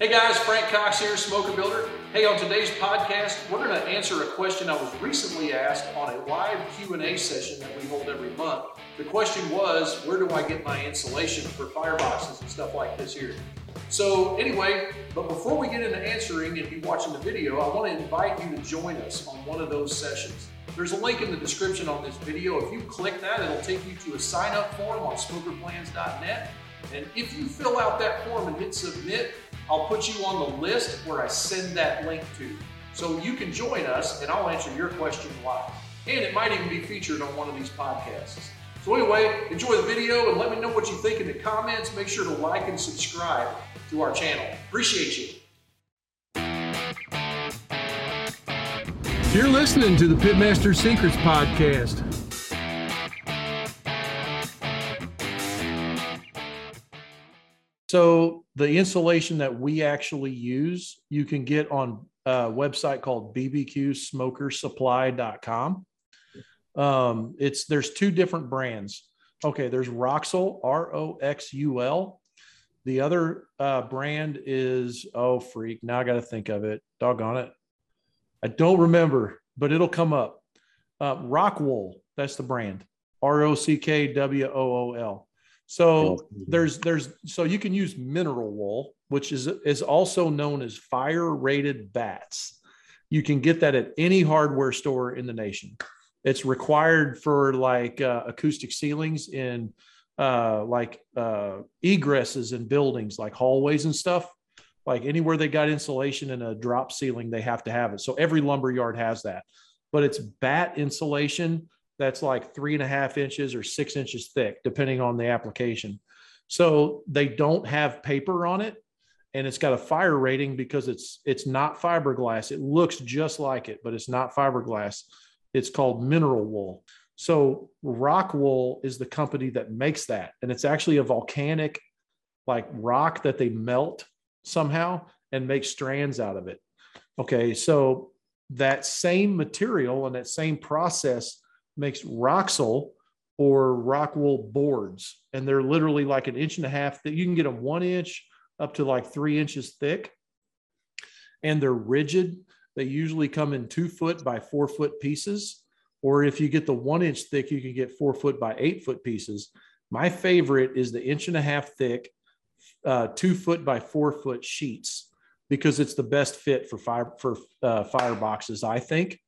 Hey guys, Frank Cox here, Smoker Builder. Hey, on today's podcast, we're going to answer a question I was recently asked on a live Q&A session that we hold every month. The question was, where do I get my insulation for fireboxes and stuff like this here? So anyway, but before we get into answering and you're watching the video, I want to invite you to join us on one of those sessions. There's a link in the description on this video. If you click that, it'll take you to a sign up form on smokerplans.net. And if you fill out that form and hit submit, I'll put you on the list where I send that link to. So you can join us and I'll answer your question live. And it might even be featured on one of these podcasts. So anyway, enjoy the video and let me know what you think in the comments. Make sure to like and subscribe to our channel. Appreciate you. You're listening to the Pitmaster Secrets podcast. So the insulation that we actually use, you can get on a website called bbqsmokersupply.com. Um, it's there's two different brands. Okay, there's Roxul, R O X U L. The other uh, brand is oh freak. Now I got to think of it. Doggone it. I don't remember, but it'll come up. Uh, Rockwool, that's the brand. R O C K W O O L. So there's there's so you can use mineral wool, which is is also known as fire rated batts. You can get that at any hardware store in the nation. It's required for like uh, acoustic ceilings in uh, like uh, egresses in buildings, like hallways and stuff. Like anywhere they got insulation in a drop ceiling, they have to have it. So every lumber yard has that. But it's batt insulation that's like three and a half inches or six inches thick, depending on the application. So they don't have paper on it, and it's got a fire rating because it's it's not fiberglass. It looks just like it, but it's not fiberglass. It's called mineral wool. So Rockwool is the company that makes that, and it's actually a volcanic like rock that they melt somehow and make strands out of it. Okay, so that same material and that same process makes Roxul or Rockwool boards, and they're literally like an inch and a half. That you can get them one inch up to like three inches thick, and they're rigid. They usually come in two foot by four foot pieces, or if you get the one inch thick, you can get four foot by eight foot pieces. My favorite is the inch and a half thick, uh, two foot by four foot sheets because it's the best fit for fire for uh, fire boxes. I think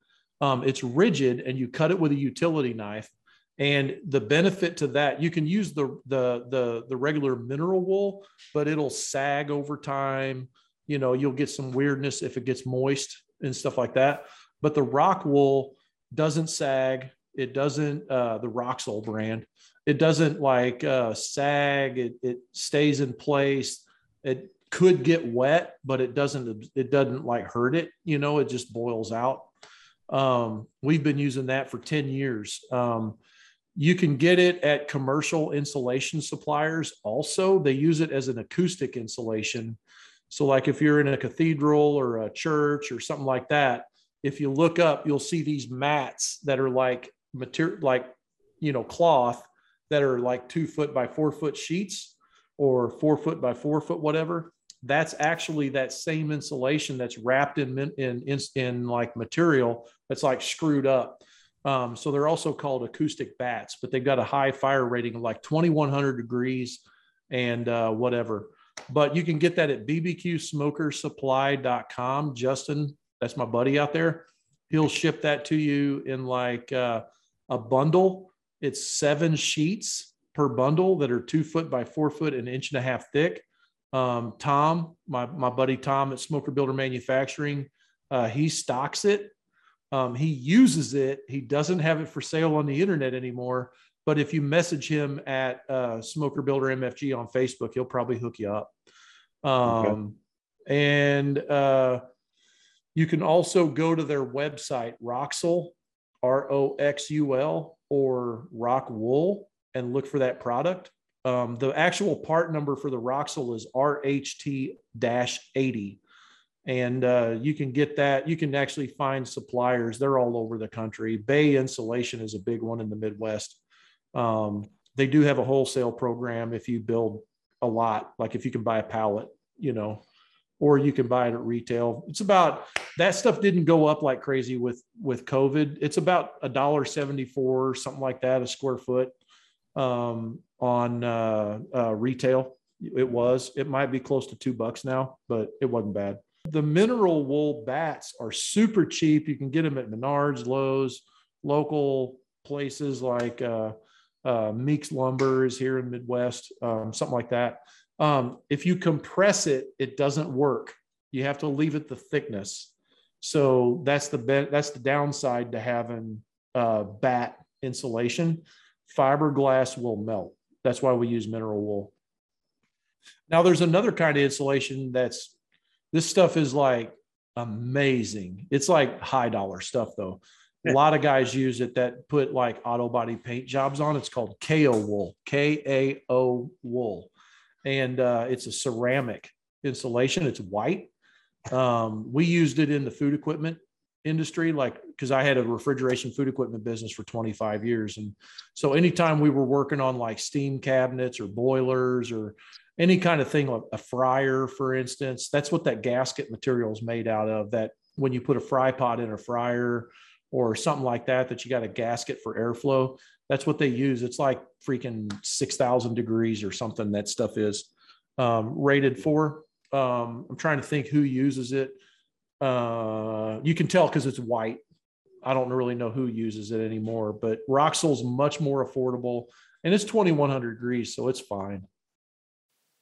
um, it's rigid and you cut it with a utility knife. And the benefit to that you can use the the the, the regular mineral wool but it'll sag over time. You know you'll get some weirdness if it gets moist and stuff like that. But the rock wool doesn't sag. It doesn't uh, the Roxul brand it doesn't like uh, sag. It, it stays in place. It could get wet but it doesn't it doesn't like hurt it. You know it just boils out um, we've been using that for 10 years. Um, you can get it at commercial insulation suppliers also. They use it as an acoustic insulation. So, like if you're in a cathedral or a church or something like that, if you look up, you'll see these mats that are like material, like, you know, cloth that are like two foot by four foot sheets or four foot by four foot, whatever that's actually that same insulation that's wrapped in in in, in like material that's like screwed up. Um, so they're also called acoustic batts, but they've got a high fire rating of like 2100 degrees and uh, whatever. But you can get that at bbqsmokersupply.com. Justin, that's my buddy out there. He'll ship that to you in like uh, a bundle. It's seven sheets per bundle that are two foot by four foot, an inch and a half thick um, Tom, my, my buddy Tom at Smoker Builder Manufacturing, uh, he stocks it. Um, he uses it. He doesn't have it for sale on the internet anymore. But if you message him at uh, Smoker Builder MFG on Facebook, he'll probably hook you up. Um, okay. And uh, you can also go to their website, Roxul, R O X U L, or Rock Wool, and look for that product. Um, the actual part number for the Roxul is RHT 80. And uh, you can get that. You can actually find suppliers. They're all over the country. Bay Insulation is a big one in the Midwest. Um, they do have a wholesale program if you build a lot, like if you can buy a pallet, you know. or you can buy it at retail. It's about that stuff didn't go up like crazy with with COVID. It's about a dollar seventy four, something like that, a square foot um, on uh, uh, retail. It was. It might be close to two bucks now, but it wasn't bad. The mineral wool batts are super cheap. You can get them at Menards, Lowe's, local places like uh, uh, Meeks Lumber is here in Midwest, um, something like that. Um, if you compress it, it doesn't work. You have to leave it the thickness. So that's the be- that's the downside to having uh, batt insulation. Fiberglass will melt. That's why we use mineral wool. Now there's another kind of insulation that's this stuff is like amazing. It's like high dollar stuff though. A lot of guys use it that put like auto body paint jobs on. It's called Kaowool, K A O wool and uh, it's a ceramic insulation. It's white. Um, we used it in the food equipment industry, like because I had a refrigeration food equipment business for 25 years, and so anytime we were working on like steam cabinets or boilers or any kind of thing like a fryer, for instance, that's what that gasket material is made out of. That when you put a fry pot in a fryer or something like that, that you got a gasket for airflow. That's what they use. It's like freaking 6,000 degrees or something that stuff is um, rated for. Um, I'm trying to think who uses it. Uh, you can tell because it's white. I don't really know who uses it anymore, but Roxul's much more affordable and it's 2100 degrees, so it's fine.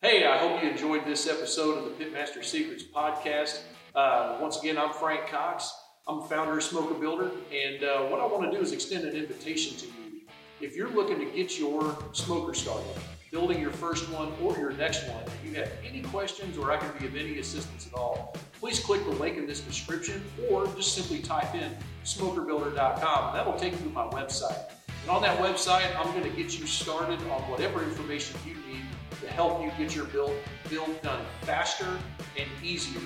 Hey, I hope you enjoyed this episode of the Pitmaster Secrets podcast. Uh, once again, I'm Frank Cox. I'm founder of Smoker Builder, and uh, what I want to do is extend an invitation to you if you're looking to get your smoker started, building your first one or your next one, if you have any questions or I can be of any assistance at all, please click the link in this description or just simply type in smokerbuilder.com. That'll take you to my website. And on that website, I'm going to get you started on whatever information you need to help you get your build, build done faster and easier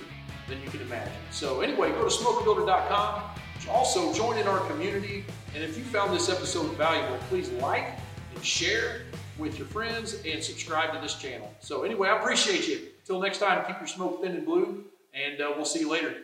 than you can imagine. So anyway, go to smokerbuilder.com. Also, join in our community. And if you found this episode valuable, please like and share with your friends and subscribe to this channel. So anyway, I appreciate you. Until next time, keep your smoke thin and blue, and uh, we'll see you later.